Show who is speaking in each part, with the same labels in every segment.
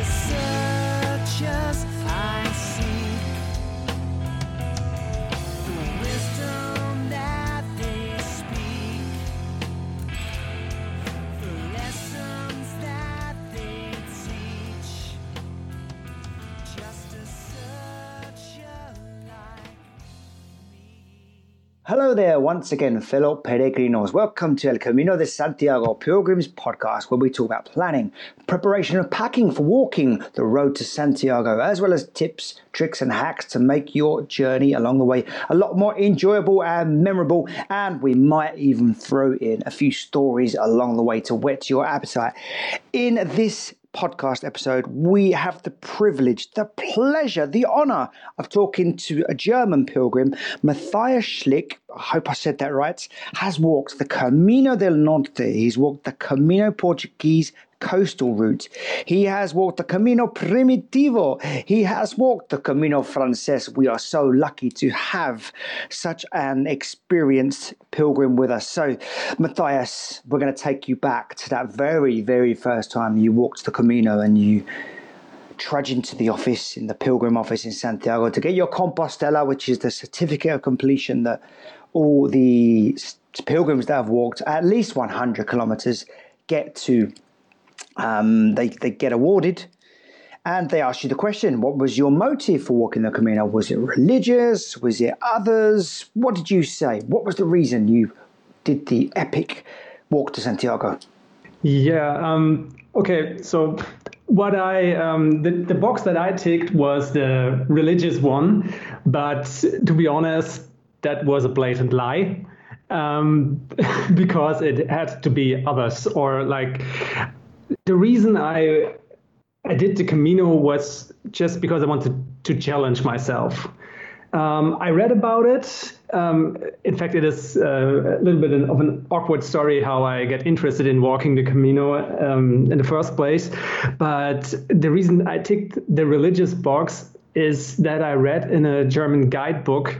Speaker 1: the searchers
Speaker 2: Hello there, once again, fellow peregrinos. Welcome to El Camino de Santiago Pilgrims podcast, where we talk about planning, preparation, and packing for walking the road to Santiago, as well as tips, tricks, and hacks to make your journey along the way a lot more enjoyable and memorable. And we might even throw in a few stories along the way to whet your appetite. In this podcast episode, we have the privilege, the pleasure, the honor of talking to a German pilgrim, Mathias Schlick. I hope I said that right. Has walked the Camino del Norte. He's walked the Camino Portuguese coastal route. He has walked the Camino Primitivo. He has walked the Camino Frances. We are so lucky to have such an experienced pilgrim with us. So, Mathias, we're going to take you back to that very, very first time you walked the Camino and you trudge into the office in the pilgrim office in Santiago to get your Compostela, which is the certificate of completion that all the pilgrims that have walked at least 100 kilometers get to um, they, they get awarded and they ask you the question what was your motive for walking the camino was it religious was it others what did you say what was the reason you did the epic walk to santiago
Speaker 3: Yeah. Um, okay. So what I um, the the box that I ticked was the religious one, but to be honest, that was a blatant lie. Um, because it had to be others or like the reason I I did the Camino was just because I wanted to challenge myself. Um, I read about it. Um, in fact, it is uh, a little bit of an awkward story how I get interested in walking the Camino um, in the first place. But the reason I ticked the religious box is that I read in a German guidebook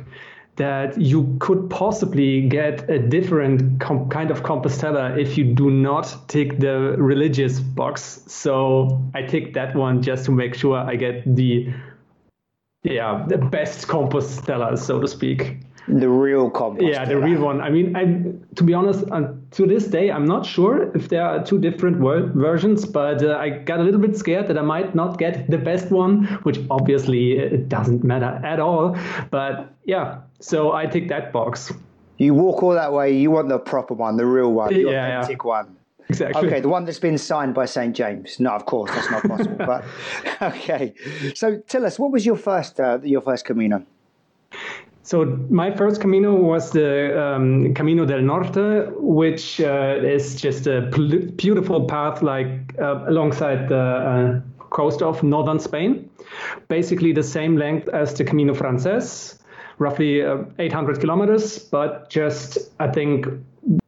Speaker 3: that you could possibly get a different kind of Compostela if you do not tick the religious box. So I tick that one just to make sure I get the yeah the best Compostela, so to speak.
Speaker 2: the real Compostela.
Speaker 3: Yeah, the real one. I mean, I to be honest, to this day, I'm not sure if there are two different ver- versions, but uh, I got a little bit scared that I might not get the best one, which obviously uh, it doesn't matter at all. But yeah, so I tick that box.
Speaker 2: you walk all that way you want the proper one the real one the
Speaker 3: Yeah, yeah.
Speaker 2: authentic one
Speaker 3: Exactly.
Speaker 2: Okay, the one that's been signed by St. James. No, of course, that's not possible. but okay, so tell us, what was your first uh, your first Camino?
Speaker 3: So my first Camino was the um, Camino del Norte, which uh, is just a beautiful path, like uh, alongside the uh, coast of northern Spain. Basically the same length as the Camino Frances, roughly uh, 800 kilometers, but just I think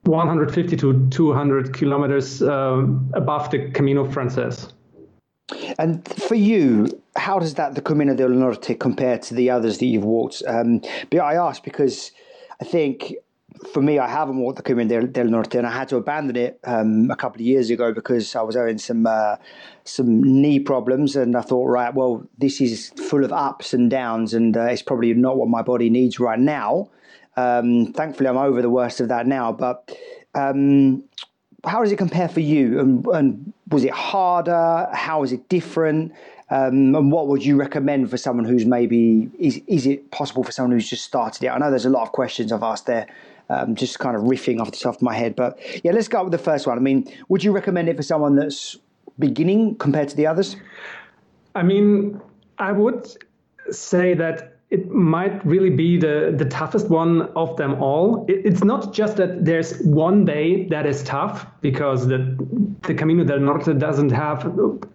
Speaker 3: 150 to 200 kilometers um, above the Camino Frances.
Speaker 2: And for you, how does that the Camino del Norte compare to the others that you've walked? Um, but I ask because I think for me, I haven't walked the Camino del, del Norte, and I had to abandon it um, a couple of years ago because I was having some uh, some knee problems, and I thought, right, well, this is full of ups and downs, and uh, it's probably not what my body needs right now. Um, thankfully, I'm over the worst of that now, but. Um, how does it compare for you? And, and was it harder? How is it different? Um, and what would you recommend for someone who's maybe is is it possible for someone who's just started it? I know there's a lot of questions I've asked there, um, just kind of riffing off the top of my head. But yeah, let's go with the first one. I mean, would you recommend it for someone that's beginning compared to the others?
Speaker 3: I mean, I would say that it might really be the, the toughest one of them all. It, it's not just that there's one day that is tough because the, the Camino del Norte doesn't have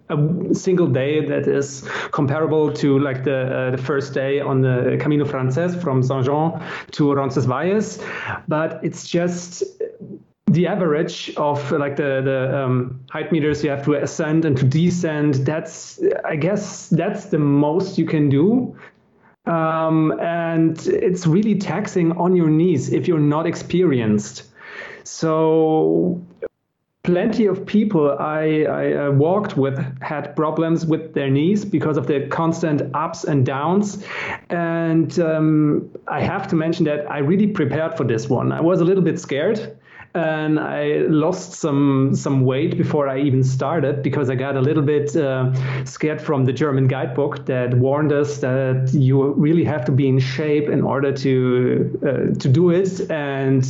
Speaker 3: a single day that is comparable to like the, uh, the first day on the Camino Frances from Saint-Jean to Roncesvalles, but it's just the average of like the the um, height meters you have to ascend and to descend that's i guess that's the most you can do um, and it's really taxing on your knees if you're not experienced so plenty of people I, I uh, walked with had problems with their knees because of the constant ups and downs. And um, I have to mention that I really prepared for this one. I was a little bit scared and I lost some some weight before I even started because I got a little bit uh, scared from the German guidebook that warned us that you really have to be in shape in order to uh, to do it. And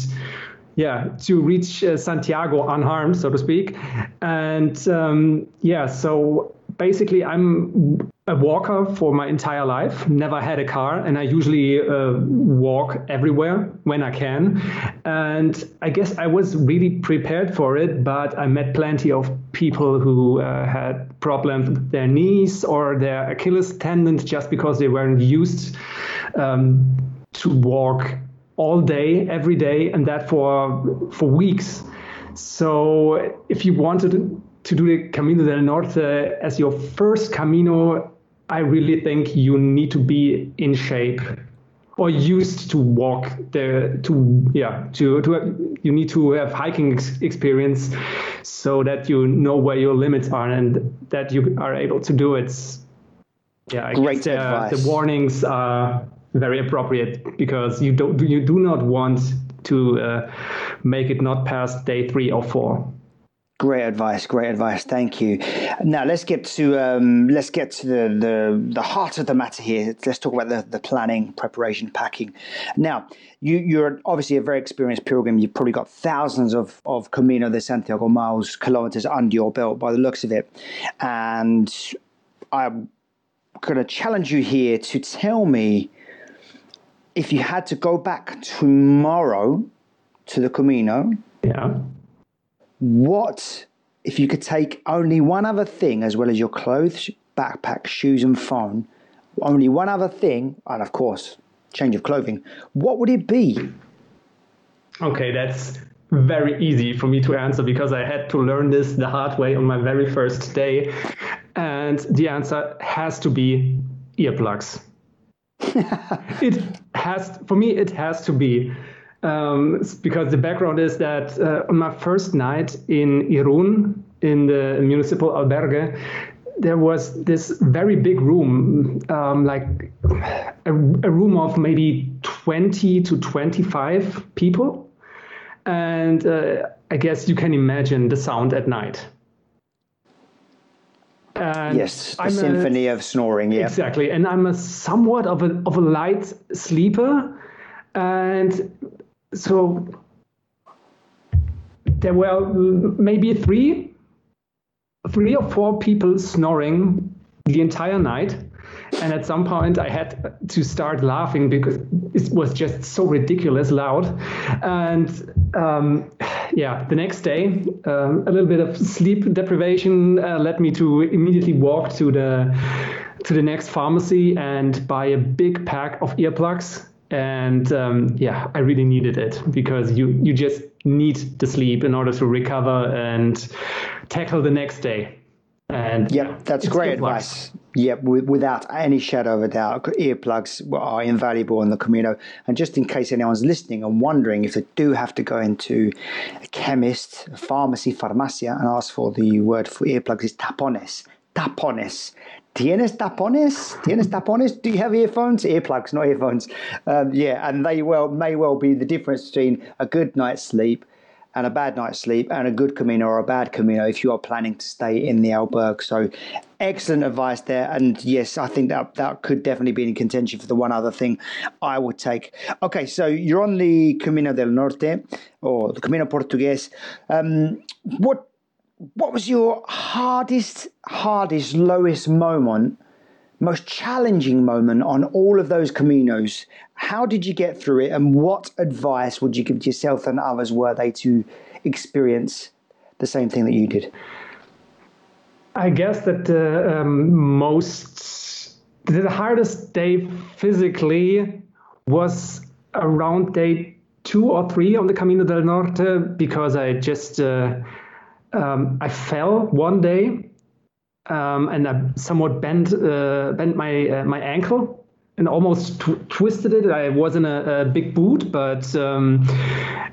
Speaker 3: yeah to reach uh, Santiago unharmed so to speak. And um, yeah so basically I'm a walker for my entire life, never had a car, and I usually uh, walk everywhere when I can. And I guess I was really prepared for it, but I met plenty of people who uh, had problems with their knees or their Achilles tendon just because they weren't used um, to walk all day, every day, and that for for weeks. So if you wanted to do the Camino del Norte as your first Camino I really think you need to be in shape or used to walk there to yeah to to you need to have hiking ex- experience so that you know where your limits are and that you are able to do it yeah I
Speaker 2: Great
Speaker 3: guess, uh,
Speaker 2: advice.
Speaker 3: the warnings are very appropriate because you don't you do not want to uh, make it not past day three or four
Speaker 2: Great advice, great advice. Thank you. Now let's get to um, let's get to the, the the heart of the matter here. Let's talk about the, the planning, preparation, packing. Now you you're obviously a very experienced pilgrim. You've probably got thousands of of Camino de Santiago miles, kilometers under your belt by the looks of it, and I'm going to challenge you here to tell me if you had to go back tomorrow to the Camino
Speaker 3: yeah
Speaker 2: what if you could take only one other thing as well as your clothes, backpack, shoes, and phone? Only one other thing, and of course, change of clothing. What would it be?
Speaker 3: Okay, that's very easy for me to answer because I had to learn this the hard way on my very first day. And the answer has to be earplugs. it has, for me, it has to be. Um, because the background is that uh, on my first night in Irun, in the municipal albergue, there was this very big room, um, like a, a room of maybe 20 to 25 people. And uh, I guess you can imagine the sound at night. And
Speaker 2: yes, the
Speaker 3: I'm a-
Speaker 2: symphony of snoring. Yeah.
Speaker 3: Exactly, and I'm a somewhat of a of a light sleeper, and so there were maybe three, three or four people snoring the entire night, and at some point I had to start laughing because it was just so ridiculous loud, and um, yeah, the next day um, a little bit of sleep deprivation uh, led me to immediately walk to the to the next pharmacy and buy a big pack of earplugs and um, yeah i really needed it because you you just need the sleep in order to recover and tackle the next day and
Speaker 2: Yep, that's great advice. Yep, without any shadow of a doubt, earplugs are invaluable in the Camino. And just in case anyone's listening and wondering if they do have to go into a chemist, a pharmacy, farmacia, and ask for the word for earplugs is tapones. Tapones. Tienes tapones? Tienes tapones? Do you have earphones? Earplugs, not earphones. Um, yeah, and they well may well be the difference between a good night's sleep and a bad night's sleep and a good Camino or a bad Camino if you are planning to stay in the albergue. So excellent advice there. And yes, I think that that could definitely be in contention for the one other thing I would take. Okay, so you're on the Camino del Norte or the Camino Portugues. Um, what what was your hardest, hardest, lowest moment? Most challenging moment on all of those caminos. How did you get through it, and what advice would you give to yourself and others were they to experience the same thing that you did?
Speaker 3: I guess that the um, most, the hardest day physically was around day two or three on the Camino del Norte because I just, uh, um, I fell one day um, and I somewhat bent, uh, bent my, uh, my ankle and almost tw- twisted it. I was in a, a big boot, but um,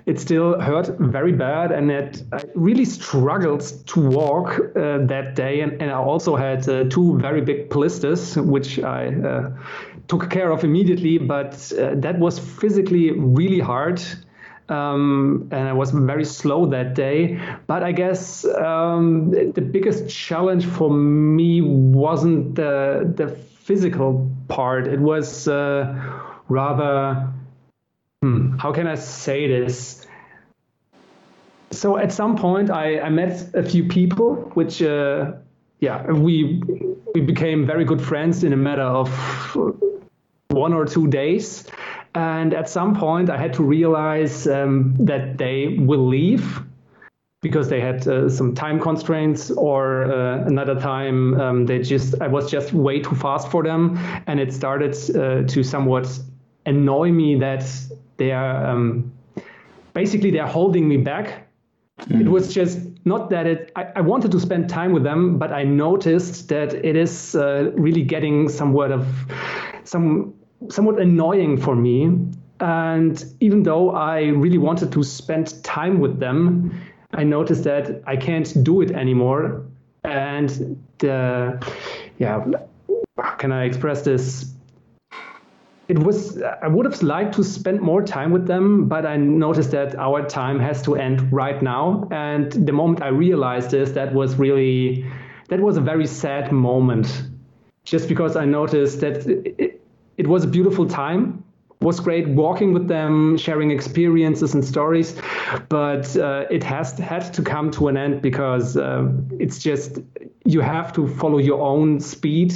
Speaker 3: it still hurt very bad, and it I really struggled to walk uh, that day. And, and, I also had uh, two very big blisters, which I uh, took care of immediately. But uh, that was physically really hard. Um, and I was very slow that day. But I guess um, the biggest challenge for me wasn't the the physical part. It was uh, rather, hmm, how can I say this? So at some point, I, I met a few people, which, uh, yeah, we we became very good friends in a matter of one or two days. And at some point, I had to realize um, that they will leave because they had uh, some time constraints or uh, another time um, they just I was just way too fast for them and it started uh, to somewhat annoy me that they are um, basically they're holding me back mm. it was just not that it I, I, wanted to spend time with them but I noticed that it is uh, really getting somewhat of some somewhat annoying for me and even though I really wanted to spend time with them I noticed that I can't do it anymore. And the, yeah, how can I express this? It was, I would have liked to spend more time with them, but I noticed that our time has to end right now. And the moment I realized this, that was really, that was a very sad moment. Just because I noticed that it, it was a beautiful time. Was great walking with them, sharing experiences and stories, but uh, it has had to come to an end because uh, it's just you have to follow your own speed,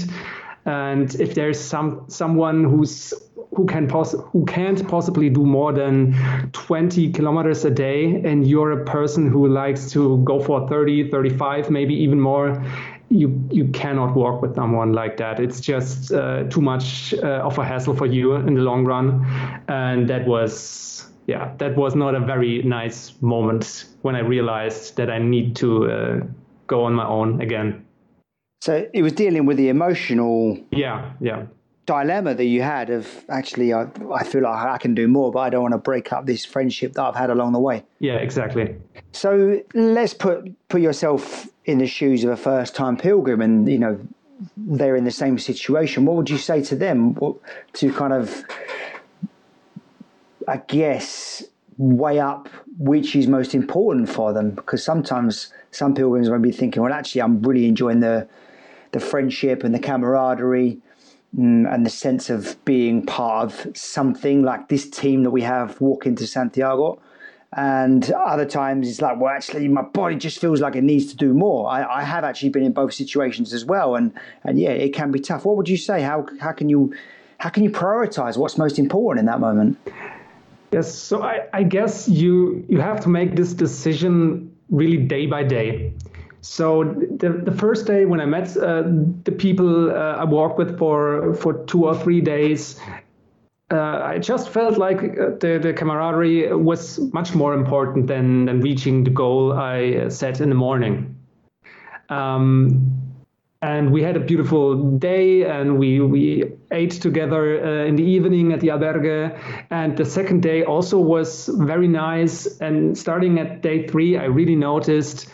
Speaker 3: and if there's some someone who's who can poss- who can't possibly do more than 20 kilometers a day and you're a person who likes to go for 30 35 maybe even more you you cannot work with someone like that. It's just uh, too much uh, of a hassle for you in the long run, and that was yeah that was not a very nice moment when I realized that I need to uh, go on my own again.
Speaker 2: So it was dealing with the emotional
Speaker 3: yeah yeah
Speaker 2: dilemma that you had of actually I, I feel like I can do more but I don't want to break up this friendship that I've had along the way.
Speaker 3: Yeah, exactly.
Speaker 2: So let's put put yourself in the shoes of a first time pilgrim and you know they're in the same situation. What would you say to them what, to kind of I guess weigh up which is most important for them because sometimes some pilgrims might be thinking well actually I'm really enjoying the the friendship and the camaraderie Mm, and the sense of being part of something like this team that we have walk into Santiago. And other times it's like, well, actually, my body just feels like it needs to do more. I, I have actually been in both situations as well, and and yeah, it can be tough. What would you say? How how can you how can you prioritize what's most important in that moment?
Speaker 3: Yes, so I, I guess you you have to make this decision really day by day. So the, the first day when I met uh, the people uh, I walked with for for two or three days, uh, I just felt like uh, the, the camaraderie was much more important than, than reaching the goal I set in the morning. Um, and we had a beautiful day and we, we ate together uh, in the evening at the albergue and the second day also was very nice and starting at day three i really noticed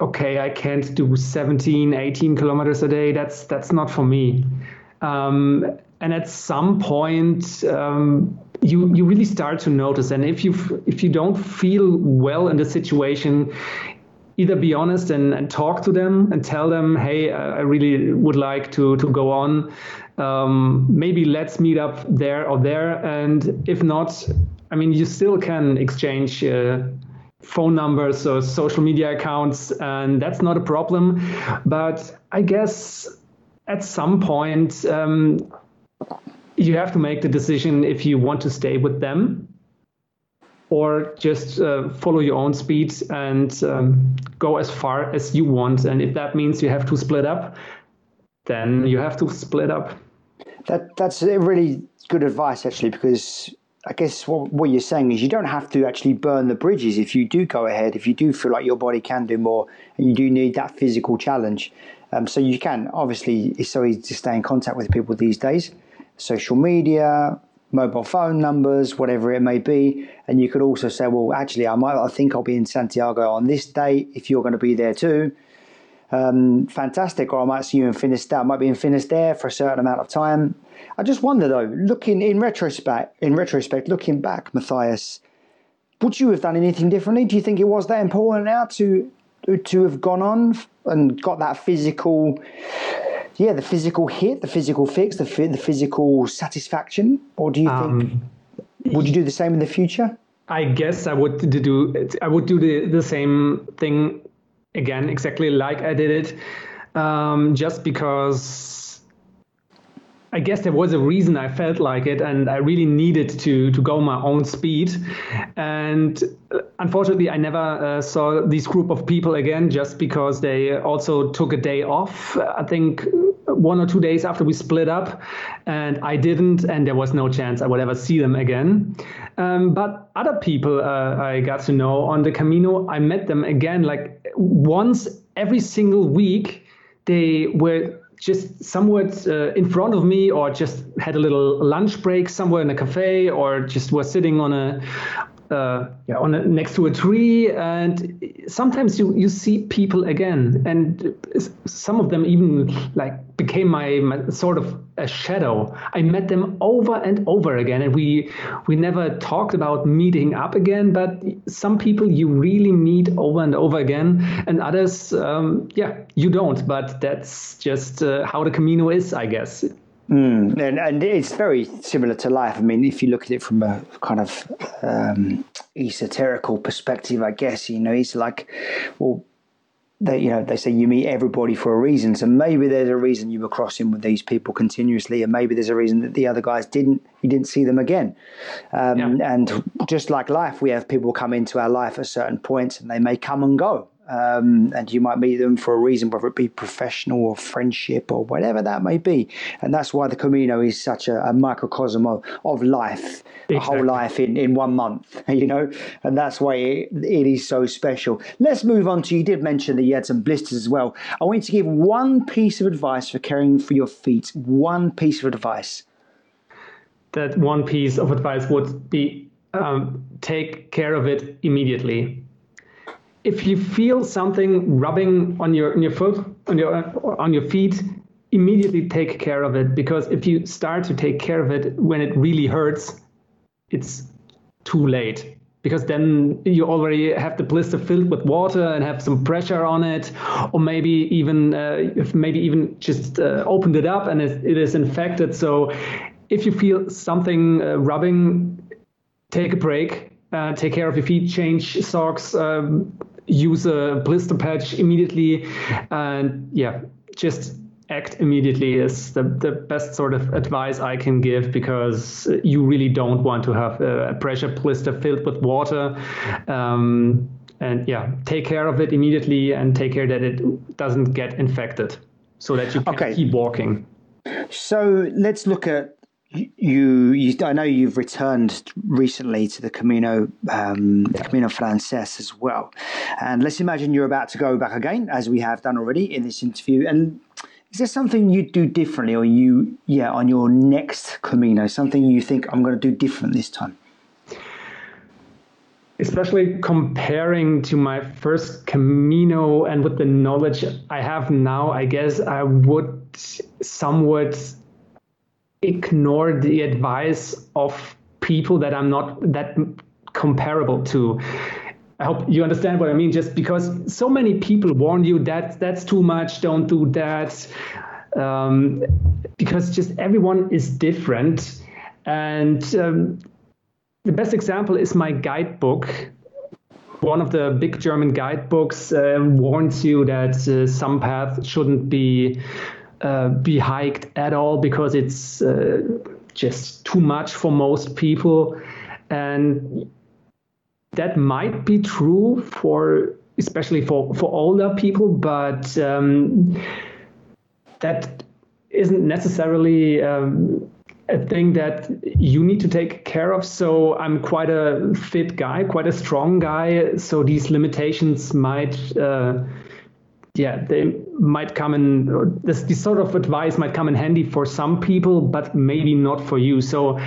Speaker 3: okay, I can't do 17, 18 kilometers a day. That's that's not for me. Um, and at some point, um, you you really start to notice. And if you if you don't feel well in the situation, either be honest and, and talk to them and tell them, hey, I really would like to to go on. Um, maybe let's meet up there or there. And if not, I mean, you still can exchange. Uh, phone numbers or social media accounts, and that's not a problem. But I guess at some point, um, you have to make the decision if you want to stay with them or just uh, follow your own speed and um, go as far as you want. And if that means you have to split up, then you have to split up.
Speaker 2: That that's really good advice, actually, because I guess what, what you're saying is you don't have to actually burn the bridges if you do go ahead, if you do feel like your body can do more and you do need that physical challenge. Um, so you can, obviously, it's so easy to stay in contact with people these days. social media, mobile phone numbers, whatever it may be. And you could also say, well, actually, I might, I think I'll be in Santiago on this date if you're going to be there too. Um, fantastic. Or I might see you in Finisterre. I might be in Finisterre for a certain amount of time. I just wonder though, looking in retrospect, in retrospect, looking back, Mathias, would you have done anything differently? Do you think it was that important now to to have gone on and got that physical yeah, the physical hit, the physical fix, the the physical satisfaction, or do you think um, would you do the same in the future?
Speaker 3: I guess I would do I would do the the same thing again, exactly like I did it, um, just because I guess there was a reason I felt like it, and I really needed to to go my own speed. And uh, unfortunately, I never uh, saw this group of people again, just because they also took a day off. I think one or two days after we split up, and I didn't, and there was no chance I would ever see them again. Um, but other people uh, I got to know on the Camino, I met them again, like once every single week. They were just somewhat uh, in front of me or just had a little lunch break somewhere in a cafe or just was sitting on a uh, yeah, on a, next to a tree, and sometimes you, you see people again, and some of them even like became my, my, sort of a shadow. I met them over and over again, and we we never talked about meeting up again. But some people you really meet over and over again, and others, um, yeah, you don't. But that's just uh, how the Camino is, I guess.
Speaker 2: Mm, and, and it's very similar to life. I mean, if you look at it from a kind of um, esoterical perspective, I guess, you know, it's like, well, they, you know, they say you meet everybody for a reason. So maybe there's a reason you were crossing with these people continuously, and maybe there's a reason that the other guys didn't. You didn't see them again. Um, yeah. And just like life, we have people come into our life at certain points, and they may come and go um, and you might meet them for a reason, whether it be professional or friendship or whatever that may be. And that's why the Camino is such a, a microcosm of, of life, exactly. a whole life in, in one month, you know, and that's why it, it is so special. Let's move on to you did mention that you had some blisters as well. I want you to give one piece of advice for caring for your feet, one piece of advice.
Speaker 3: That one piece of advice would be um, take care of it immediately if you feel something rubbing on your on your foot on your on your feet immediately take care of it because if you start to take care of it when it really hurts it's too late. Because then you already have the blister filled with water and have some pressure on it or maybe even uh, maybe even just uh, opened it up and it, it is infected. So if you feel something uh, rubbing take a break uh, take care of your feet change socks um, use a blister patch immediately and yeah just act immediately is the, the best sort of advice I can give because you really don't want to have a, pressure blister filled with water. Um, and yeah, take care of it immediately and take care that it doesn't get infected so that you can okay. keep walking.
Speaker 2: So let's look at you, you, I know you've returned recently to the Camino, um, the Camino Frances as well. And let's imagine you're about to go back again, as we have done already in this interview. And is there something you'd do differently, or you, yeah, on your next Camino, something you think I'm going to do different this time?
Speaker 3: Especially comparing to my first Camino and with the knowledge I have now, I guess I would somewhat ignore the advice of people that I'm not that comparable to. I hope you understand what I mean. Just because so many people warn you that that's too much, don't do that. Um, because just everyone is different. And um, the best example is my guidebook. One of the big German guidebooks uh, warns you that uh, some path shouldn't be uh, be hiked at all because it's uh, just too much for most people. And that might be true for especially for, for older people, but um, that isn't necessarily um, a thing that you need to take care of. So I'm quite a fit guy, quite a strong guy. So these limitations might uh, yeah, they might come in. This, this sort of advice might come in handy for some people, but maybe not for you. So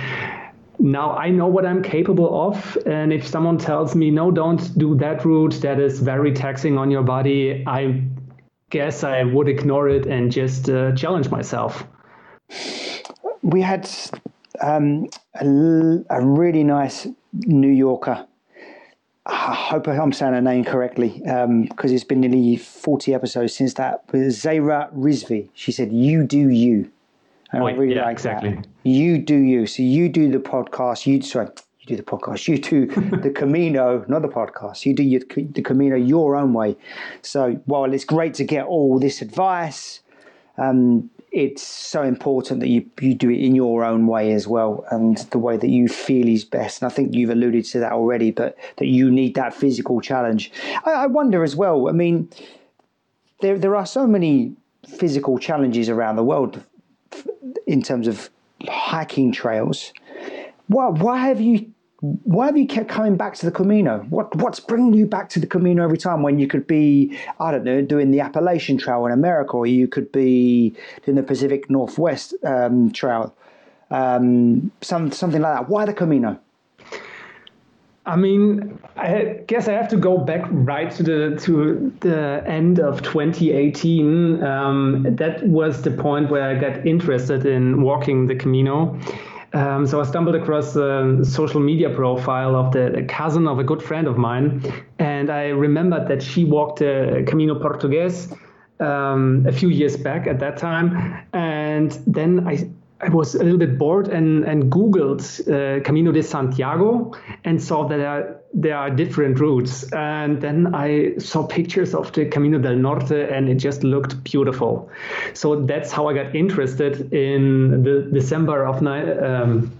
Speaker 3: now I know what I'm capable of. And if someone tells me, no, don't do that route, that is very taxing on your body, I guess I would ignore it and just uh, challenge myself.
Speaker 2: We had um, a, a really nice New Yorker I hope I'm saying her name correctly because um, it's been nearly 40 episodes since that. But Zahra Rizvi, she said, You do you.
Speaker 3: And I really yeah, like exactly. That.
Speaker 2: You do you. So you do the podcast. You sorry, you do the podcast. You do the Camino, not the podcast. You do your, the Camino your own way. So while it's great to get all this advice, um, it's so important that you, you do it in your own way as well and the way that you feel is best. And I think you've alluded to that already, but that you need that physical challenge. I, I wonder as well, I mean, there, there are so many physical challenges around the world in terms of hiking trails. Why, why have you why have you kept coming back to the Camino? What what's bringing you back to the Camino every time when you could be I don't know doing the Appalachian Trail in America, or you could be doing the Pacific Northwest um, Trail, um, some something like that. Why the Camino?
Speaker 3: I mean, I guess I have to go back right to the to the end of 2018. Um, that was the point where I got interested in walking the Camino. Um, so I stumbled across a social media profile of the, the, cousin of a good friend of mine, and I remembered that she walked the Camino Portugues um, a few years back at that time, and then I I was a little bit bored and, and Googled uh, Camino de Santiago and saw that there are, there are different routes. And then I saw pictures of the Camino del Norte and it just looked beautiful. So that's how I got interested in the December of um,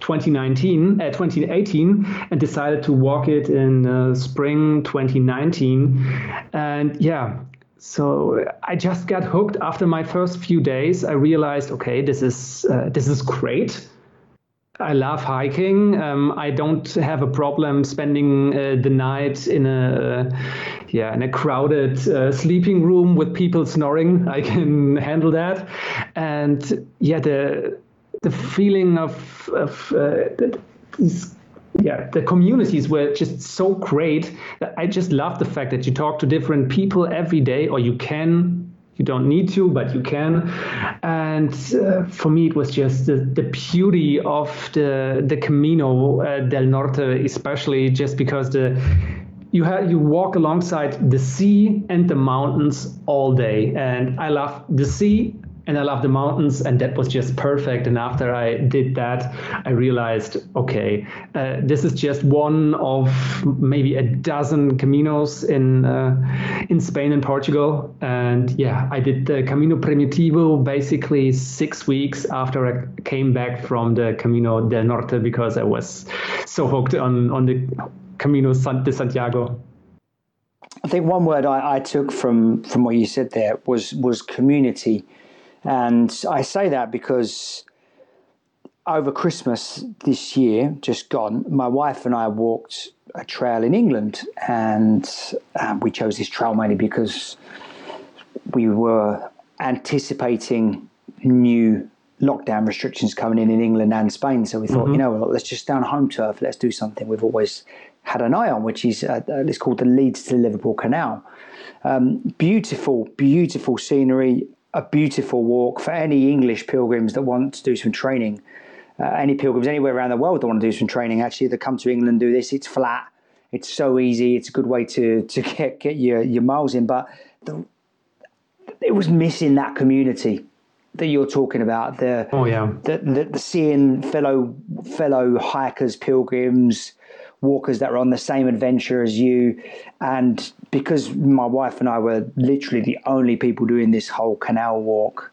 Speaker 3: 2019, uh, 2018, and decided to walk it in uh, spring 2019. And yeah, so I just got hooked after my first few days. I realized, okay, this is uh, this is great. I love hiking. Um, I don't have a problem spending uh, the night in a yeah in a crowded uh, sleeping room with people snoring. I can handle that, and yeah the the feeling of of uh, these yeah, the communities were just so great. I just love the fact that you talk to different people every day, or you can. You don't need to, but you can. And uh, for me, it was just the, the beauty of the the Camino uh, del Norte, especially just because the you have you walk alongside the sea and the mountains all day. And I love the sea and I love the mountains, and that was just perfect. And after I did that, I realized, okay, uh, this is just one of maybe a dozen caminos in uh, in Spain and Portugal. And yeah, I did the Camino Primitivo basically six weeks after I came back from the Camino del Norte because I was so hooked on on the Camino de Santiago.
Speaker 2: I think one word I, I took from from what you said there was was community and I say that because over Christmas this year, just gone, my wife and I walked a trail in England, and um, we chose this trail mainly because we were anticipating new lockdown restrictions coming in in England and Spain. So we thought, mm-hmm. you know, let's just stay on home turf. Let's do something we've always had an eye on, which is uh, it's called the Leeds to Liverpool Canal. Um, beautiful, beautiful scenery a beautiful walk for any English pilgrims that want to do some training. Uh, any pilgrims anywhere around the world that want to do some training, actually, that come to England do this. It's flat. It's so easy. It's a good way to to get get your your miles in. But the, it was missing that community that you're talking about. The
Speaker 3: oh yeah,
Speaker 2: the, the, the seeing fellow fellow hikers, pilgrims, walkers that are on the same adventure as you. And because my wife and I were literally the only people doing this whole canal walk,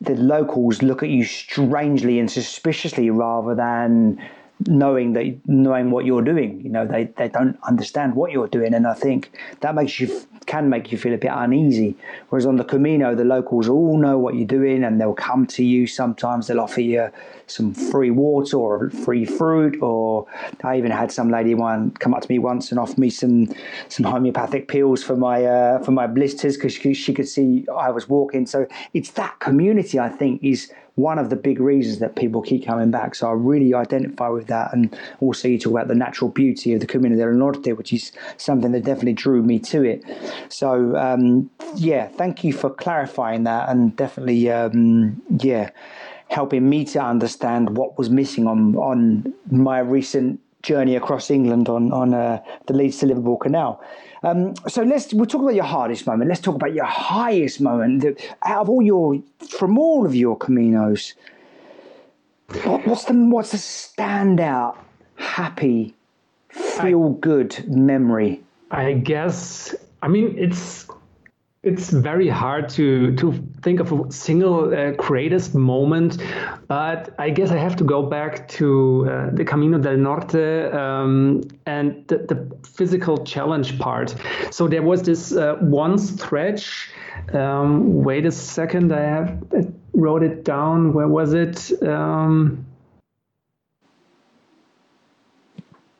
Speaker 2: the locals look at you strangely and suspiciously rather than knowing that knowing what you're doing. You know, they, they don't understand what you're doing, and I think that makes you can make you feel a bit uneasy. Whereas on the Camino, the locals all know what you're doing, and they'll come to you. Sometimes they'll offer you some free water or free fruit, or I even had some lady one come up to me once and offer me some some homeopathic pills for my uh, for my blisters because she, she could see I was walking. So it's that community I think is one of the big reasons that people keep coming back. So I really identify with that. And also, you talk about the natural beauty of the Camino del Norte, which is something that definitely drew me to it. So, um, yeah, thank you for clarifying that and definitely, um, yeah, helping me to understand what was missing on, on my recent journey across England on, on uh, the Leeds to Liverpool Canal. Um, so let's we'll talk about your hardest moment. Let's talk about your highest moment. Out of all your from all of your Caminos, what, what's the what's the standout, happy, feel good memory?
Speaker 3: I guess. I mean, it's it's very hard to to think of a single uh, greatest moment, but I guess I have to go back to uh, the Camino del Norte um, and the, the, physical challenge part. So there was this uh, one stretch. Um, wait a second, I have I wrote it down. Where was it? Um,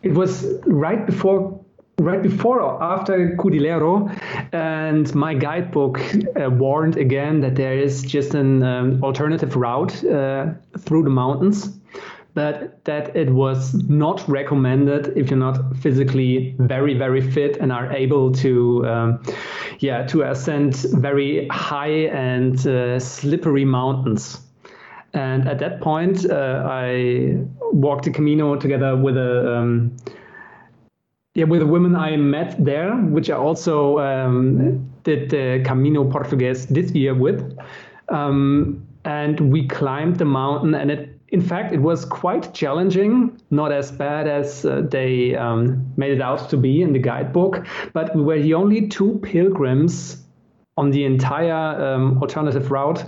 Speaker 3: it was right before right before or after Cudillero, and my guidebook uh, warned again that there is just an um, alternative route uh, through the mountains, but that it was not recommended if you're not physically very very fit and are able to, um, yeah, to ascend very high and uh, slippery mountains. And at that point, uh, I walked the Camino together with a um, yeah, with the women I met there, which I also um, did the Camino Portugues this year with. Um, and we climbed the mountain, and it, in fact, it was quite challenging, not as bad as uh, they um, made it out to be in the guidebook. But we were the only two pilgrims on the entire um, alternative route.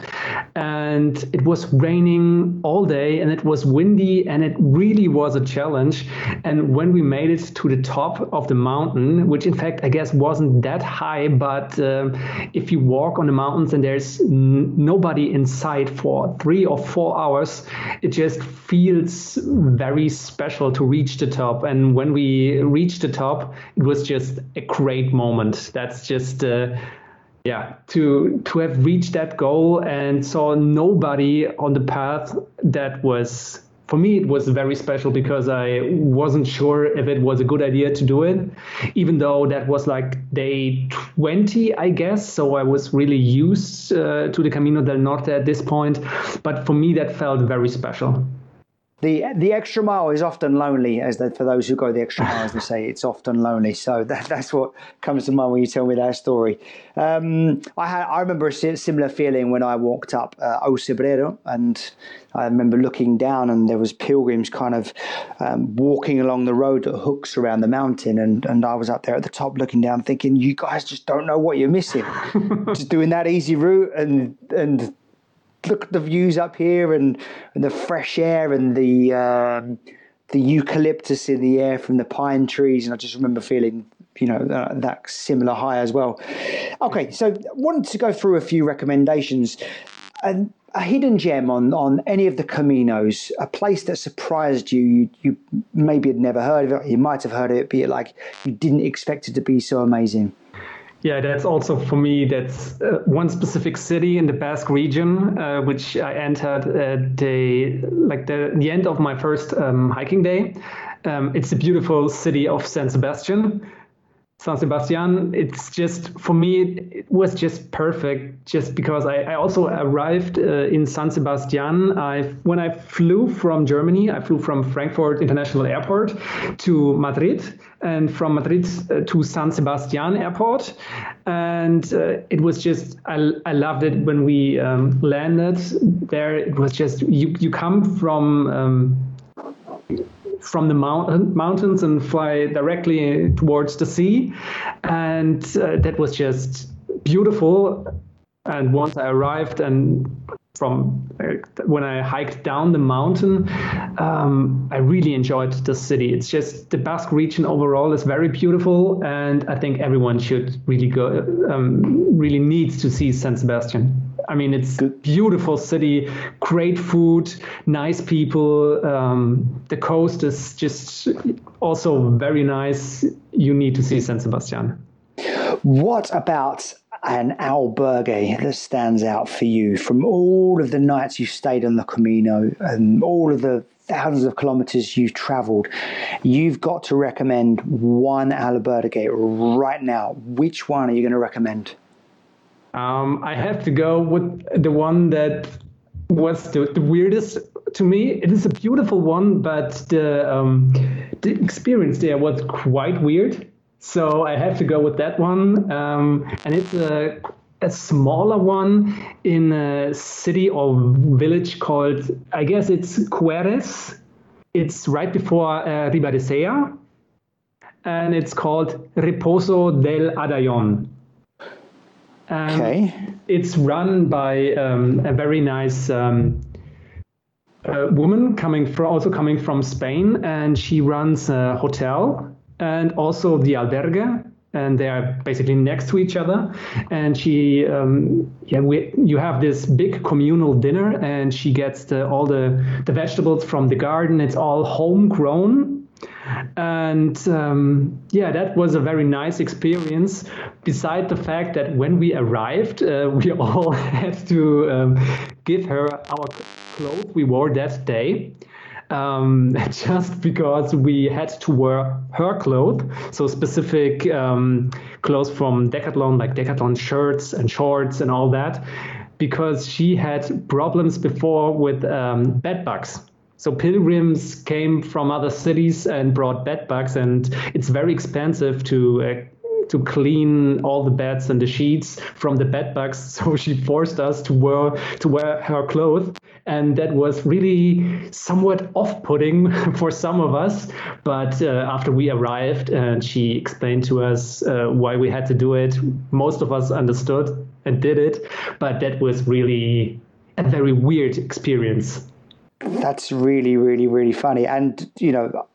Speaker 3: And it was raining all day and it was windy and it really was a challenge. And when we made it to the top of the mountain which in fact i guess wasn't that high but uh, if you walk on the mountains and there's nobody in sight for three or four hours it just feels very special to reach the top. And when we reached the top it was just a great moment. That's just uh, yeah to to have reached that goal and saw nobody on the path that was for me it was very special because i wasn't sure if it was a good idea to do it even though that was like day 20 i guess. So i was really used uh, to the camino del norte at this point. But for me that felt very special
Speaker 2: the the extra mile is often lonely, as the, for those who go the extra mile, as they say, it's often lonely. So that, that's what comes to mind when you tell me that story. Um, I had I remember a similar feeling when I walked up uh, O Cebreiro, and I remember looking down, and there was pilgrims kind of um, walking along the road that hooks around the mountain, and and I was up there at the top looking down, thinking, you guys just don't know what you're missing, just doing that easy route, and and look at the views up here and, and the fresh air and the um, the eucalyptus in the air from the pine trees, and I just remember feeling you know that, similar high as well. Okay, so wanted to go through a few recommendations. And a hidden gem on, on any of the caminos, a place that surprised you, you, you maybe had never heard of it, you might have heard of it, be it like you didn't expect it to be so amazing.
Speaker 3: Yeah, that's also for me. That's uh, one specific city in the Basque region, uh, which I entered at the like the, the end of my first um, hiking day. Um, it's the beautiful city of San Sebastian. San Sebastian, it's just for me, it was just perfect. Just because I, I also arrived uh, in San Sebastian. I when I flew from Germany, I flew from Frankfurt International Airport to Madrid, and from Madrid uh, to San Sebastian Airport, and uh, it was just I, I loved it when we um, landed there. It was just you you come from. Um, from the mountain, mountains and fly directly towards the sea. And uh, that was just beautiful. And once I arrived and from uh, when I hiked down the mountain, um, I really enjoyed the city. It's just the Basque region overall is very beautiful, and I think everyone should really go, um, really needs to see San Sebastian. I mean, it's a beautiful city, great food, nice people. Um, the coast is just also very nice. You need to see San Sebastian.
Speaker 2: What about an albergue that stands out for you from all of the nights you've stayed on the Camino and all of the thousands of kilometers you've traveled? You've got to recommend one albergue right now. Which one are you going to recommend?
Speaker 3: Um, I have to go with the one that was the, the, weirdest to me. It is a beautiful one, but the um, the experience there was quite weird. So I have to go with that one. Um, and it's a, a smaller one in a city or village called, I guess it's Cuerres. It's right before uh, Ribadesella. And it's called Reposo del Adayon.
Speaker 2: Okay.
Speaker 3: It's run by um, a very nice um, uh, woman coming from also coming from Spain, and she runs a hotel and also the albergue and they are basically next to each other. And she, um, yeah, we, you have this big communal dinner, and she gets the, all the, the vegetables from the garden. It's all homegrown. And um, yeah, that was a very nice experience. Beside the fact that when we arrived, uh, we all had to um, give her our clothes we wore that day um, just because we had to wear her clothes, so specific um, clothes from Decathlon, like Decathlon shirts and shorts and all that, because she had problems before with um, bed bugs. So pilgrims came from other cities and brought bed bugs, and it's very expensive to uh, to clean all the beds and the sheets from the bed bugs. So she forced us to wear to wear her clothes, and that was really somewhat off-putting for some of us. But uh, after we arrived and she explained to us uh, why we had to do it, most of us understood and did it. But that was really a very weird experience.
Speaker 2: That's really, really, really funny. And, you know,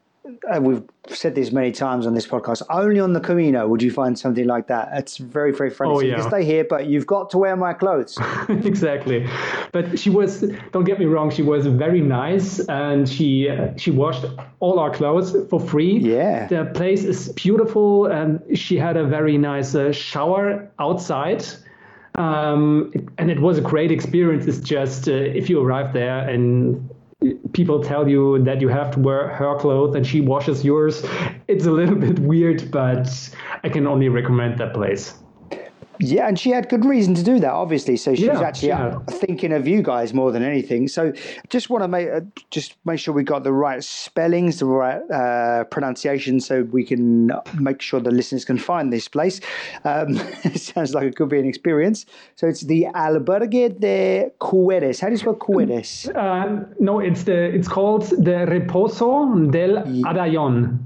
Speaker 2: uh, we've said this many times on this podcast. Only on the Camino would you find something like that. It's very, very funny.
Speaker 3: Oh,
Speaker 2: so you
Speaker 3: yeah.
Speaker 2: can stay here, but you've got to wear my clothes.
Speaker 3: exactly but she was don't get me wrong she was very nice and she uh, she washed all our clothes for free
Speaker 2: Yeah.
Speaker 3: the place is beautiful and she had a very nice uh, shower outside um, and it was a great experience. It's just uh, if you arrive there and people tell you that you have to wear her clothes and she washes yours it's a little bit weird but i can only recommend that place
Speaker 2: Yeah, and she had good reason to do that, obviously. So she's
Speaker 3: Yeah,
Speaker 2: actually
Speaker 3: yeah.
Speaker 2: thinking of you guys more than anything. So just want to make uh, just make sure we got the right spellings, the right uh, pronunciation, so we can make sure the listeners can find this place. Um, it sounds like it could be an experience. So it's the Albergue de Cuerres. How do you spell Cuerres?
Speaker 3: Uh, no, it's the it's called the Reposo del Adayon.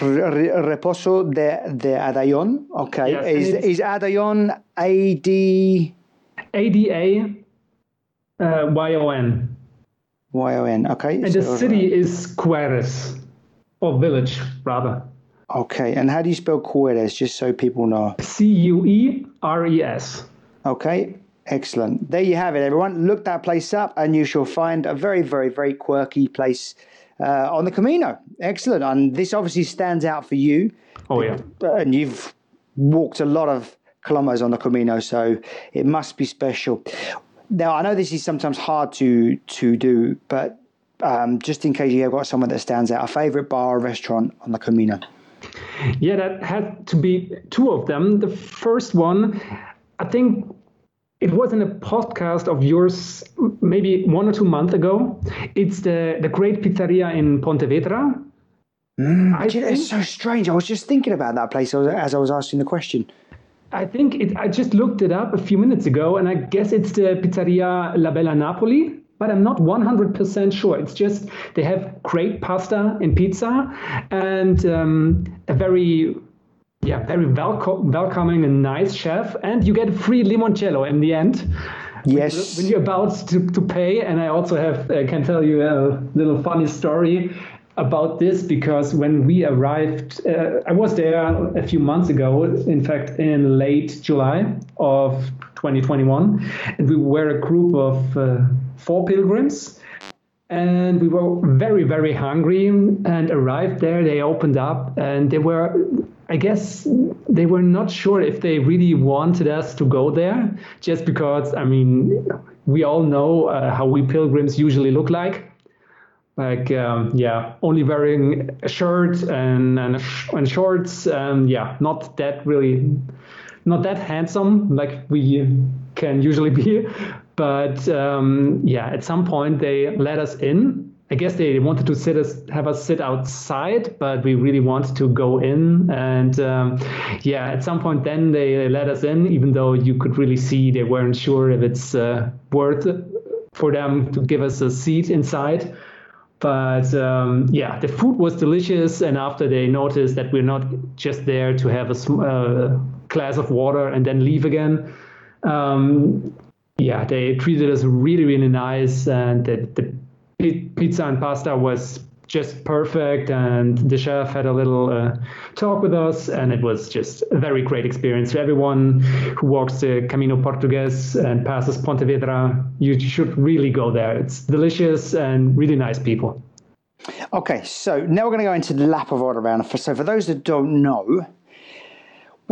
Speaker 2: Re- re- Reposo de, de Adayon. Okay.
Speaker 3: Yes,
Speaker 2: is, is Adayon A D
Speaker 3: A D A uh, Y O N.
Speaker 2: Y O N? Okay.
Speaker 3: And the
Speaker 2: so-
Speaker 3: city is Cuerres, or village rather.
Speaker 2: Okay. And how do you spell Cuerres, just so people know?
Speaker 3: C U E R E S.
Speaker 2: Okay, excellent. There you have it, everyone. Look that place up, and you shall find a very, very, very quirky place uh, on the Camino. Excellent. And this obviously stands out for you,
Speaker 3: Oh yeah.
Speaker 2: and you've walked a lot of kilometers on the Camino, so it must be special. Now, I know this is sometimes hard to to do, but um, just in case you have got someone that stands out, a favorite bar or restaurant on the Camino.
Speaker 3: Yeah, that had to be two of them. The first one, I think it was in a podcast of yours maybe one or two months ago. It's the, the great pizzeria in Pontevedra. I
Speaker 2: you know,
Speaker 3: think,
Speaker 2: It's so strange. I was just thinking about that place as I was asking the question.
Speaker 3: I think it, I just looked it up a few minutes ago, and I guess it's the pizzeria La Bella Napoli, but I'm not 100% sure. It's just they have great pasta and pizza and um, a very yeah, very welcome, welcoming and nice chef, and you get free limoncello in the end.
Speaker 2: Yes.
Speaker 3: When you're about to, to pay, and I also have uh, can tell you a little funny story about this because when we arrived, uh, I was there a few months ago. In fact, in late July of 2021, and we were a group of uh, four pilgrims and we were very very hungry and arrived there they opened up and they were i guess they were not sure if they really wanted us to go there just because i mean we all know uh, how we pilgrims usually look like like um, yeah only wearing a shirt and and, and shorts and yeah not that really not that handsome like we can usually be but um, yeah, at some point they let us in. I guess they wanted to sit us, have us sit outside, but we really wanted to go in. And um, yeah, at some point then they let us in, even though you could really see they weren't sure if it's uh, worth for them to give us a seat inside. But um, yeah, the food was delicious. And after they noticed that we're not just there to have a uh, glass of water and then leave again, um, yeah, they treated us really, really nice, and the, the pizza and pasta was just perfect. And the chef had a little uh, talk with us, and it was just a very great experience. Everyone who walks the Camino Portugues and passes Pontevedra, you should really go there. It's delicious and really nice people.
Speaker 2: Okay, so now we're going to go into the lap of order round. So for those that don't know,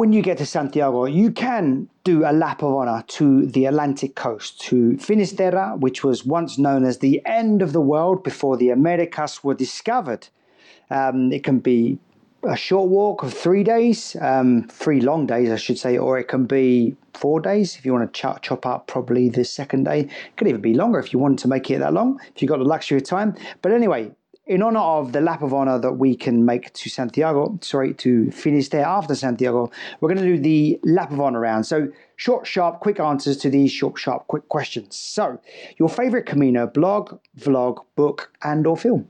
Speaker 2: when you get to Santiago, you can do a lap of honor to the Atlantic coast, to Finisterre, which was once known as the end of the world before the Americas were discovered. Um, it can be a short walk of three days, um, three long days, I should say, or it can be four days if you want to chop, chop up probably the second day. It could even be longer if you want to make it that long, if you've got the luxury of time. But anyway, in honor of the lap of honor that we can make to Santiago, sorry, to Finisterre after Santiago, we're going to do the lap of honor round. So, short, sharp, quick answers to these short, sharp, quick questions. So, your favorite Camino blog, vlog, book, and or film?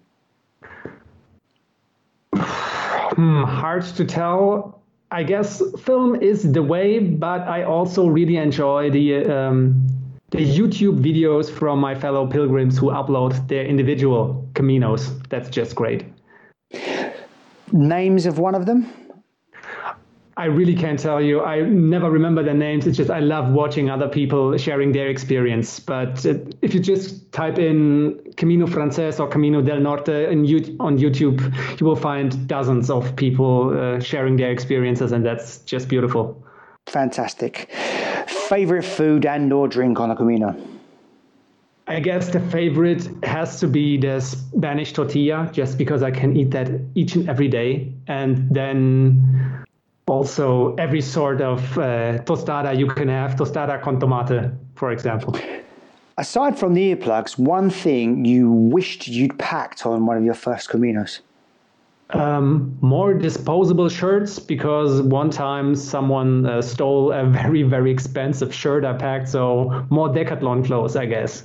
Speaker 3: Hmm, hard to tell. I guess film is the way, but I also really enjoy the um, the YouTube videos from my fellow pilgrims who upload their individual caminos. That's just great.
Speaker 2: Names of one of them?
Speaker 3: I really can't tell you. I never remember their names. It's just I love watching other people sharing their experience. But uh, if you just type in Camino Frances or Camino del Norte on YouTube, you will find dozens of people uh, sharing their experiences, and that's just beautiful.
Speaker 2: Fantastic favorite food and or drink on a Camino?
Speaker 3: I guess the favorite has to be the Spanish tortilla, just because I can eat that each and every day. And then also every sort of uh, tostada you can have, tostada con tomate, for example.
Speaker 2: Aside from the earplugs, one thing you wished you'd packed on one of your first Caminos?
Speaker 3: Um, more disposable shirts because one time someone uh, stole a very very expensive shirt I packed, so more Decathlon clothes, I guess.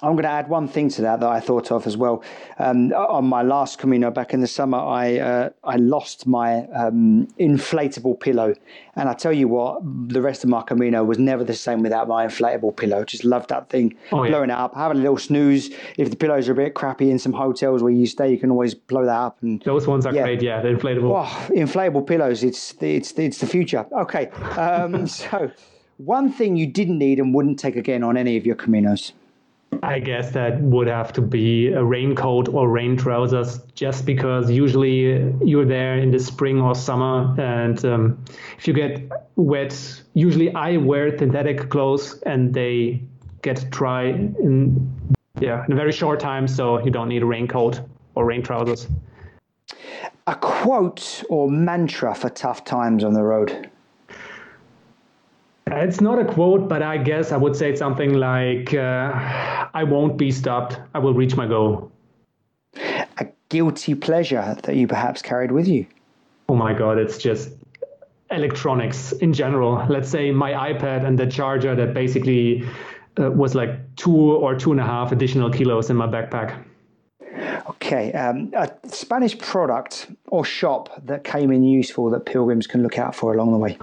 Speaker 2: I'm going to add one thing to that that I thought of as well. Um, on my last Camino back in the summer, I uh, I lost my um, inflatable pillow, and I tell you what, the rest of my Camino was never the same without my inflatable pillow. Just loved that thing, oh, yeah. blowing it up, having a little snooze. If the pillows are a bit crappy in some hotels where you stay, you can always blow that up. And
Speaker 3: those ones are yeah. great, yeah, the inflatable.
Speaker 2: Oh, inflatable pillows, it's it's it's the future. Okay, um, so one thing you didn't need and wouldn't take again on any of your Caminos.
Speaker 3: I guess that would have to be a raincoat or rain trousers, just because usually you're there in the spring or summer, and um, if you get wet, usually I wear synthetic clothes and they get dry in yeah in a very short time, so you don't need a raincoat or rain trousers.
Speaker 2: A quote or mantra for tough times on the road.
Speaker 3: It's not a quote, but I guess I would say something like, uh, I won't be stopped. I will reach my goal.
Speaker 2: A guilty pleasure that you perhaps carried with you?
Speaker 3: Oh my God, it's just electronics in general. Let's say my iPad and the charger that basically uh, was like two or two and a half additional kilos in my backpack.
Speaker 2: Okay, um, a Spanish product or shop that came in useful that pilgrims can look out for along the way.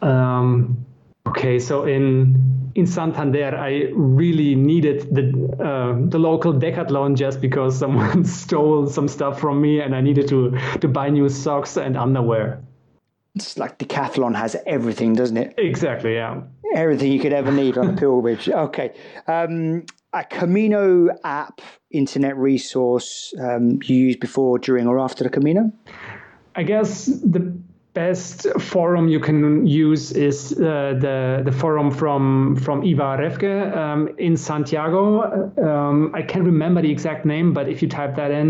Speaker 3: Um, okay, so in in Santander, I really needed the uh, the local Decathlon just because someone stole some stuff from me, and I needed to to buy new socks and underwear.
Speaker 2: It's like Decathlon has everything, doesn't it?
Speaker 3: Exactly, yeah.
Speaker 2: Everything you could ever need on a pilgrimage. Okay, um, a Camino app internet resource um, you used before, during, or after the Camino?
Speaker 3: I guess the best forum you can use is uh, the the forum from from Ivar Rekve um, in Santiago. Um, I can't remember the exact name, but if you type that in,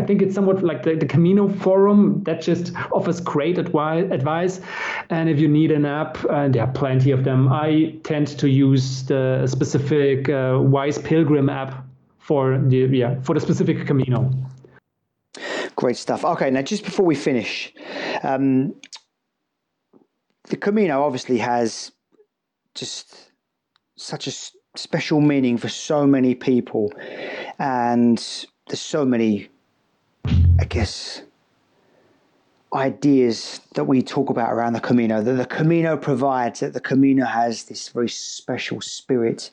Speaker 3: I think it's somewhat like the, the Camino forum that just offers great advi- advice. And if you need an app, and there are plenty of them, I tend to use the specific uh, Wise Pilgrim app for the yeah for the specific Camino.
Speaker 2: Great stuff. Okay, now just before we finish, um, the Camino obviously has just such a special meaning for so many people, and there's so many, I guess, ideas that we talk about around the Camino that the Camino provides. That the Camino has this very special spirit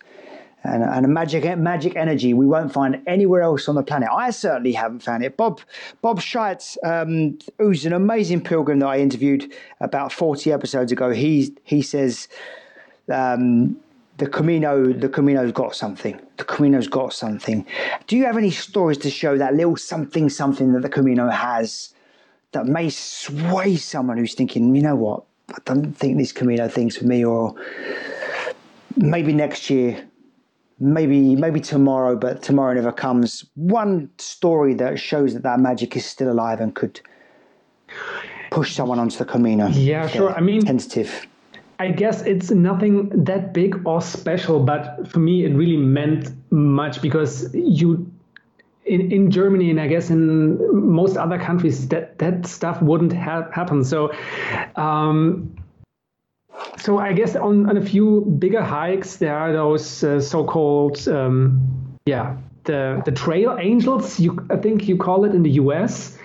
Speaker 2: and, and a magic magic energy we won't find anywhere else on the planet. I certainly haven't found it. Bob Bob Scheitz, um, who's an amazing pilgrim that I interviewed about forty episodes ago, he he says. Um, the Camino, the Camino's got something. The Camino's got something. Do you have any stories to show that little something, something that the Camino has that may sway someone who's thinking, you know what, I don't think this Camino thing's for me, or maybe next year maybe maybe tomorrow, but tomorrow never comes. One story that shows that that magic is still alive and could push someone onto the Camino.
Speaker 3: Yeah, sure. I mean,
Speaker 2: tentative.
Speaker 3: I guess it's nothing that big or special, but for me, it really meant much because you. In, in Germany and I guess in most other countries that that stuff wouldn't have happened. So um, so I guess on, on a few bigger hikes, there are those uh, so-called, um, yeah, the the trail angels. You I think you call it in the U.S.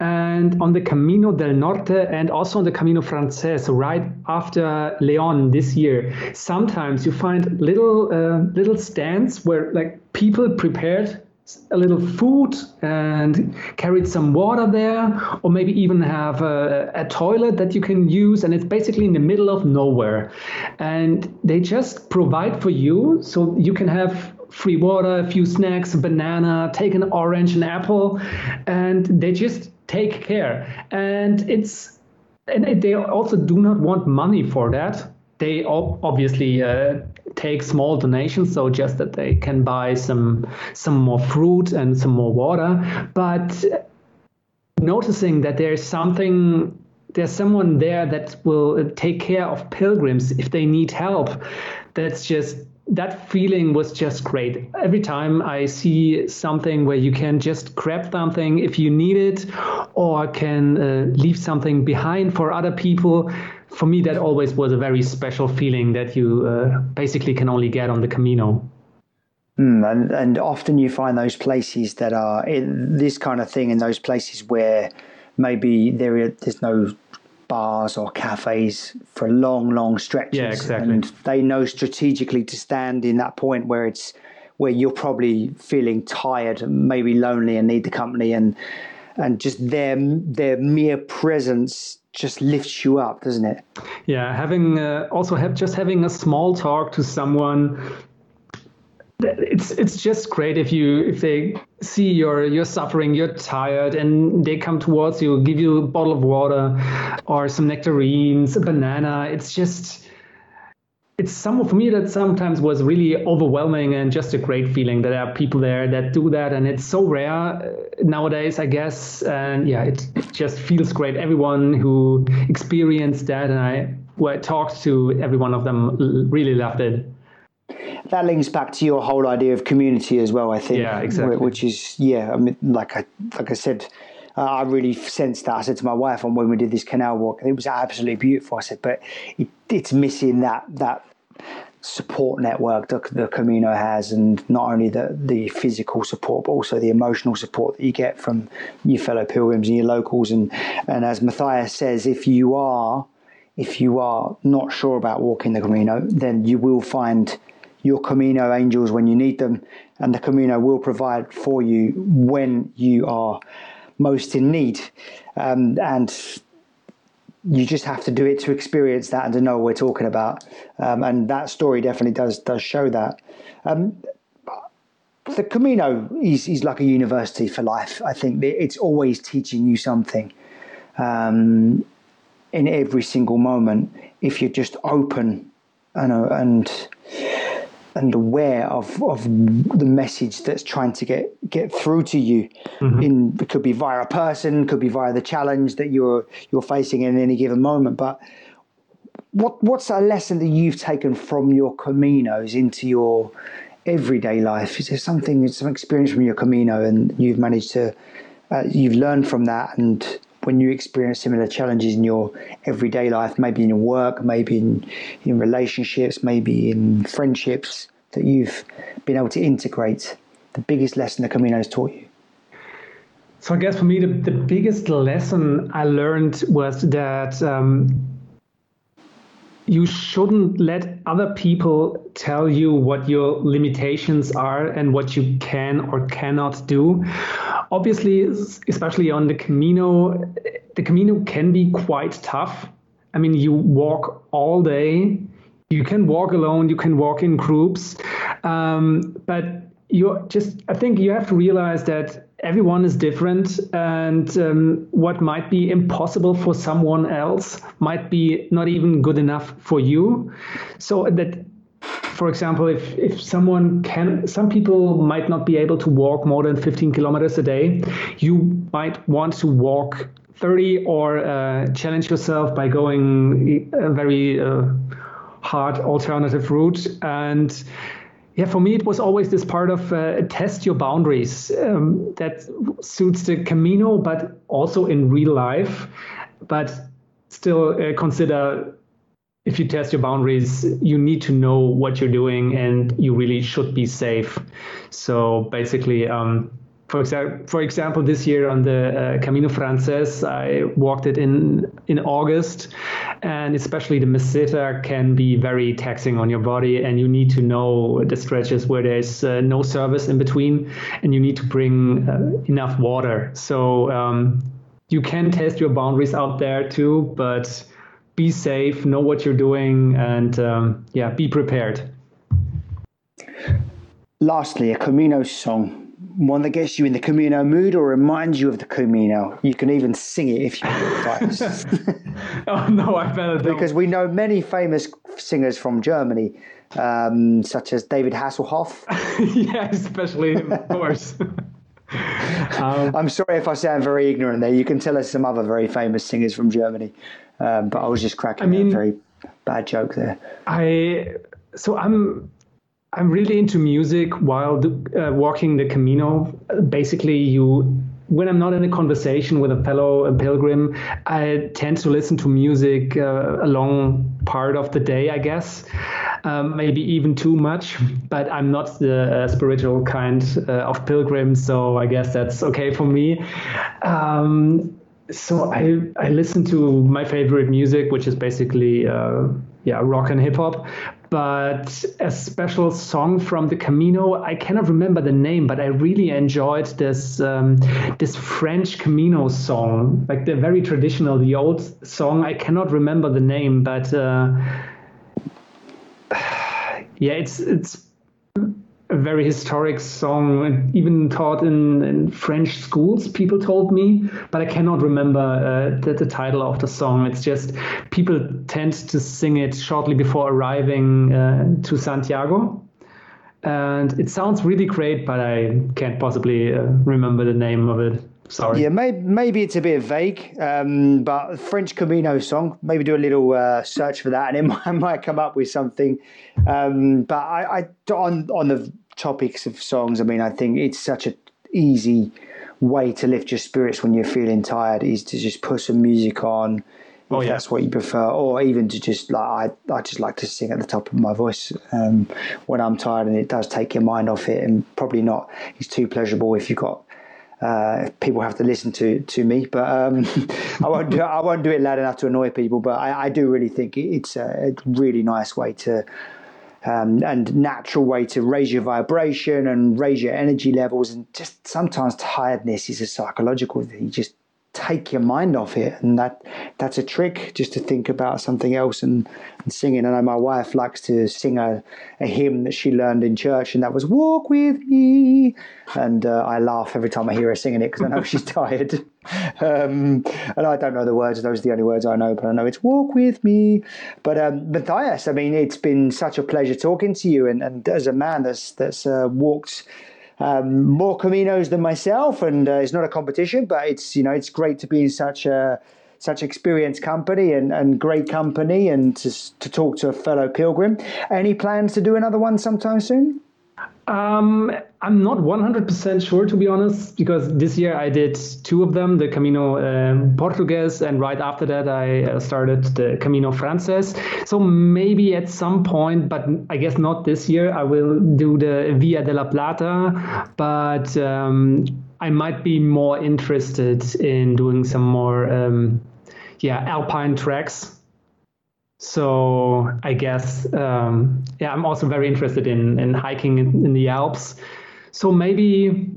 Speaker 3: And on the Camino del Norte and also on the Camino Frances, right after Leon this year, sometimes you find little uh, little stands where like people prepared a little food and carried some water there, or maybe even have a, a, toilet that you can use. And it's basically in the middle of nowhere. And they just provide for you so you can have free water, a few snacks, a banana, take an orange, an apple, and they just take care. And it's and they also do not want money for that. They obviously uh, take small donations, so just that they can buy some some more fruit and some more water. But noticing that there's something there's someone there that will take care of pilgrims if they need help that's just that feeling was just great every time i see something where you can just grab something if you need it or can uh, leave something behind for other people for me, that always was a very special feeling that you uh, basically can only get on the Camino.
Speaker 2: Mm, and, and often you find those places that are this kind of thing in those places where maybe there there's no bars or cafes for long, long stretches.
Speaker 3: Yeah, exactly.
Speaker 2: And they know strategically to stand in that point where it's where you're probably feeling tired, maybe lonely, and need the company, and and just their their mere presence just lifts you up, doesn't it?
Speaker 3: Yeah, having uh, also have just having a small talk to someone. It's it's just great if you if they see you're you're suffering, you're tired, and they come towards you, give you a bottle of water, or some nectarines, a banana. It's just it's some for me that sometimes was really overwhelming and just a great feeling. That there are people there that do that and it's so rare uh, nowadays i guess. And yeah it, just feels great. Everyone who experienced that and i i talked to every one of them really loved it.
Speaker 2: That links back to your whole idea of community as well i think.
Speaker 3: Yeah exactly.
Speaker 2: Which is yeah i mean like i like i said uh, I really sensed that. I said to my wife on when we did this canal walk, it was absolutely beautiful. I said, but it, it's missing that that support network that the Camino has, and not only the the physical support, but also the emotional support that you get from your fellow pilgrims and your locals. And and as Mathias says, if you are if you are not sure about walking the Camino, then you will find your Camino angels when you need them, and the Camino will provide for you when you are most in need. Um, and you just have to do it to experience that and to know what we're talking about. Um, and that story definitely does does show that. Um, the Camino is, is like a university for life. I think it's always teaching you something um, in every single moment if you're just open and and and aware of, of the message that's trying to get get through to you. Mm-hmm. In it could be via a person, could be via the challenge that you're you're facing in any given moment. But what what's a lesson that you've taken from your Caminos into your everyday life? Is there something, some experience from your Camino, and you've managed to uh, you've learned from that and when you experience similar challenges in your everyday life, maybe in your work, maybe in, in relationships, maybe in friendships, that you've been able to integrate the biggest lesson the Camino has taught you?
Speaker 3: So I guess for me, the, the biggest lesson I learned was that um, you shouldn't let other people tell you what your limitations are and what you can or cannot do. Obviously, especially on the Camino, the Camino can be quite tough. I mean, you walk all day. You can walk alone. You can walk in groups, um, but you just. I think you have to realize that everyone is different and um, what might be impossible for someone else might be not even good enough for you. So that for example if, if someone can some people might not be able to walk more than 15 kilometers a day. You might want to walk 30 or uh, challenge yourself by going a very uh, hard alternative route. And yeah, for me, it was always this part of uh, test your boundaries um, that suits the Camino, but also in real life. But still uh, consider if you test your boundaries, you need to know what you're doing and you really should be safe. So basically, um, for example, for example, this year on the uh, Camino Frances, I walked it in in August, and especially the meseta can be very taxing on your body, and you need to know the stretches where there's uh, no service in between, and you need to bring uh, enough water. So um, you can test your boundaries out there too, but be safe, know what you're doing, and um, yeah, be prepared.
Speaker 2: Lastly, a Camino song one that gets you in the Camino mood or reminds you of the Camino. You can even sing it if you want.
Speaker 3: oh no, I better not.
Speaker 2: because we know many famous singers from Germany, um, such as David Hasselhoff.
Speaker 3: yeah, especially him, of course.
Speaker 2: um, I'm sorry if I sound very ignorant there. You can tell us some other very famous singers from Germany, um, but I was just cracking I mean, a very bad joke there.
Speaker 3: I so I'm I'm really into music while uh, walking the Camino. Basically, you when I'm not in a conversation with a fellow pilgrim, I tend to listen to music uh, a long part of the day, I guess. Um, maybe even too much, but I'm not the uh, spiritual kind uh, of pilgrim, so I guess that's okay for me. Um, so I, I listen to my favorite music, which is basically uh, yeah rock and hip hop but a special song from the Camino. I cannot remember the name, but I really enjoyed this um, this French Camino song, like the very traditional, the old song. I cannot remember the name, but uh, yeah, it's it's a very historic song, even taught in, in French schools, people told me, but I cannot remember uh, the, the, title of the song. It's just people tend to sing it shortly before arriving uh, to Santiago. And it sounds really great, but I can't possibly uh, remember the name of it. Sorry.
Speaker 2: Yeah, maybe, maybe it's a bit vague, um, but French Camino song. Maybe do a little uh, search for that, and it might, might come up with something. Um, but I, I, on on the topics of songs, I mean, I think it's such a easy way to lift your spirits when you're feeling tired is to just put some music on
Speaker 3: Oh, yeah.
Speaker 2: that's what you prefer, or even to just like I, I just like to sing at the top of my voice um, when I'm tired, and it does take your mind off it, and probably not. It's too pleasurable if you've got uh, people have to listen to to me, but um, I won't do I won't do it loud enough to annoy people. But I, I do really think it's a, a really nice way to um, and natural way to raise your vibration and raise your energy levels. And just sometimes tiredness is a psychological thing. You just take your mind off it, and that that's a trick. Just to think about something else and, and singing. I know my wife likes to sing a, a hymn that she learned in church, and that was "Walk with Me," and uh, I laugh every time I hear her singing it because I know she's tired. Um, and I don't know the words; those are the only words I know. But I know it's "Walk with Me." But um, Mathias, I mean, it's been such a pleasure talking to you, and, and as a man that's that's uh, walked um, more caminos than myself, and uh, it's not a competition, but it's you know it's great to be in such a such experienced company and, and great company, and to to talk to a fellow pilgrim. Any plans to do another one sometime soon?
Speaker 3: Um, I'm not 100% sure to be honest, because this year I did two of them, the Camino um, Portugues, and right after that I uh, started the Camino Frances. So maybe at some point, but I guess not this year, I will do the Via de la Plata. But um, I might be more interested in doing some more, um, yeah, alpine tracks. So I guess um, yeah, I'm also very interested in in hiking in, in the Alps. So maybe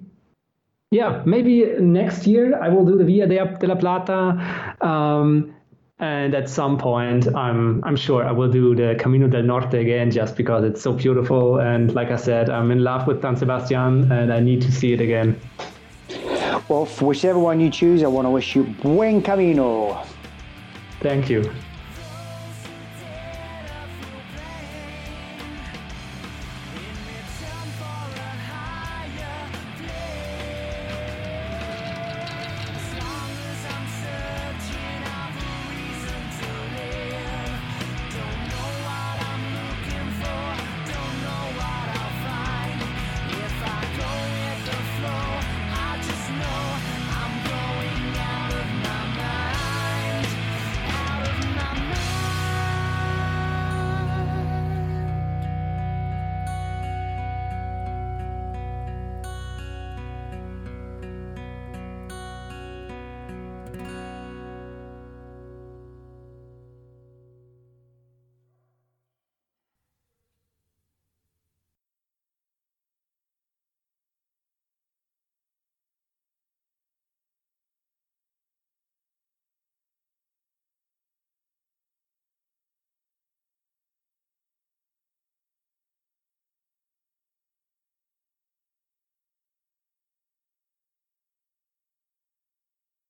Speaker 3: yeah, maybe next year I will do the Via de la Plata. Um, and at some point, I'm I'm sure I will do the Camino del Norte again, just because it's so beautiful. And like I said, I'm in love with San Sebastian, and I need to see it again.
Speaker 2: Well, whichever one you choose, I want to wish you buen camino.
Speaker 3: Thank you.